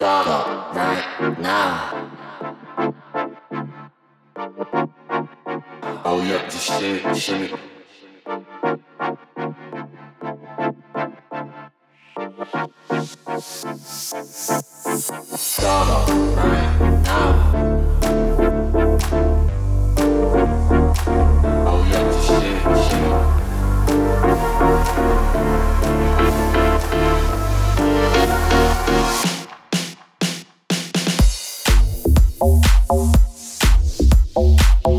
Stop right now. Oh yeah, just shimmy, shimmy. Stop right Thank you.